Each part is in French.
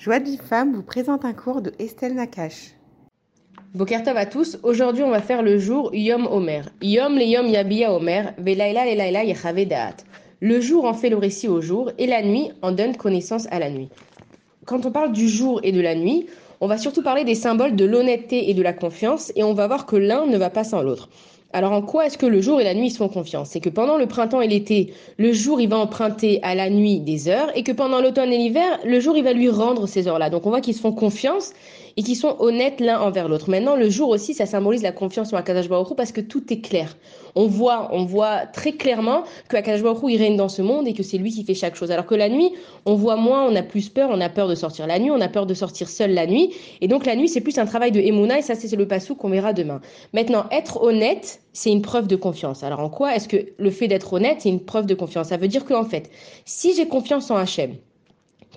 Joie de vie vous présente un cours de Estelle Nakache. Bokertov à tous, aujourd'hui on va faire le jour Yom Omer. Yom le Yom Yabiya Omer, Velaila le Laila. Le jour en fait le récit au jour et la nuit en donne connaissance à la nuit. Quand on parle du jour et de la nuit, on va surtout parler des symboles de l'honnêteté et de la confiance et on va voir que l'un ne va pas sans l'autre. Alors en quoi est-ce que le jour et la nuit se font confiance C'est que pendant le printemps et l'été, le jour il va emprunter à la nuit des heures et que pendant l'automne et l'hiver, le jour il va lui rendre ces heures-là. Donc on voit qu'ils se font confiance et qu'ils sont honnêtes l'un envers l'autre. Maintenant le jour aussi ça symbolise la confiance en Akadosh Baruch parce que tout est clair. On voit, on voit très clairement que Akadosh Baruch il règne dans ce monde et que c'est lui qui fait chaque chose. Alors que la nuit, on voit moins, on a plus peur, on a peur de sortir la nuit, on a peur de sortir seul la nuit et donc la nuit c'est plus un travail de Emouna et ça c'est le passou qu'on verra demain. Maintenant être honnête c'est une preuve de confiance. Alors en quoi est-ce que le fait d'être honnête, c'est une preuve de confiance? Ça veut dire qu'en fait, si j'ai confiance en Hachem,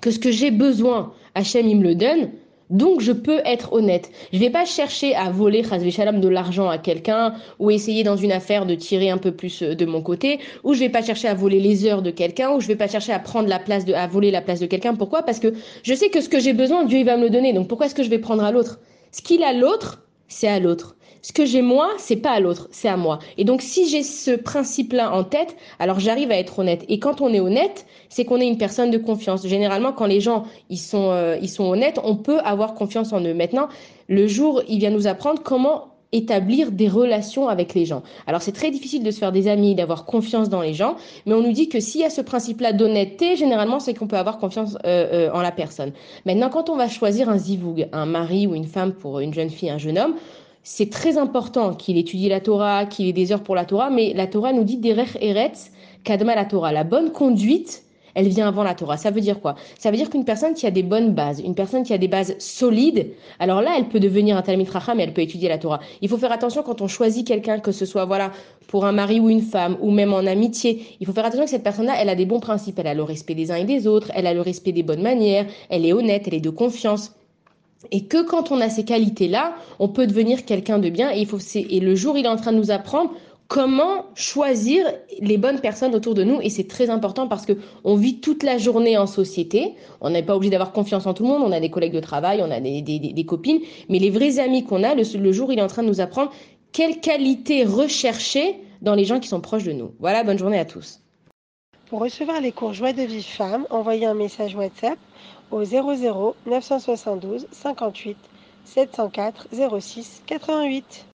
que ce que j'ai besoin, Hachem, il me le donne, donc je peux être honnête. Je vais pas chercher à voler Shalom de l'argent à quelqu'un ou essayer dans une affaire de tirer un peu plus euh, de mon côté ou je vais pas chercher à voler les heures de quelqu'un ou je vais pas chercher à prendre la place de à voler la place de quelqu'un. Pourquoi? Parce que je sais que ce que j'ai besoin, Dieu il va me le donner. Donc pourquoi est-ce que je vais prendre à l'autre? Ce qu'il a l'autre, c'est à l'autre. Ce que j'ai moi, c'est pas à l'autre, c'est à moi. Et donc si j'ai ce principe-là en tête, alors j'arrive à être honnête. Et quand on est honnête, c'est qu'on est une personne de confiance. Généralement, quand les gens ils sont euh, ils sont honnêtes, on peut avoir confiance en eux. Maintenant, le jour, il vient nous apprendre comment établir des relations avec les gens. Alors c'est très difficile de se faire des amis, d'avoir confiance dans les gens, mais on nous dit que s'il y a ce principe-là d'honnêteté, généralement c'est qu'on peut avoir confiance euh, euh, en la personne. Maintenant, quand on va choisir un zivoug, un mari ou une femme pour une jeune fille, un jeune homme, c'est très important qu'il étudie la Torah, qu'il ait des heures pour la Torah, mais la Torah nous dit derech eretz kadma la Torah. La bonne conduite, elle vient avant la Torah. Ça veut dire quoi? Ça veut dire qu'une personne qui a des bonnes bases, une personne qui a des bases solides, alors là, elle peut devenir un Talmid Racham mais elle peut étudier la Torah. Il faut faire attention quand on choisit quelqu'un, que ce soit voilà pour un mari ou une femme, ou même en amitié. Il faut faire attention que cette personne-là, elle a des bons principes. Elle a le respect des uns et des autres, elle a le respect des bonnes manières, elle est honnête, elle est de confiance. Et que quand on a ces qualités-là, on peut devenir quelqu'un de bien. Et, il faut, et le jour, il est en train de nous apprendre comment choisir les bonnes personnes autour de nous. Et c'est très important parce que on vit toute la journée en société. On n'est pas obligé d'avoir confiance en tout le monde. On a des collègues de travail, on a des, copines. Mais les vrais amis qu'on a, le, le jour, il est en train de nous apprendre quelles qualités rechercher dans les gens qui sont proches de nous. Voilà, bonne journée à tous. Pour recevoir les cours Joie de vie femme, envoyez un message WhatsApp au 00 972 58 704 06 88.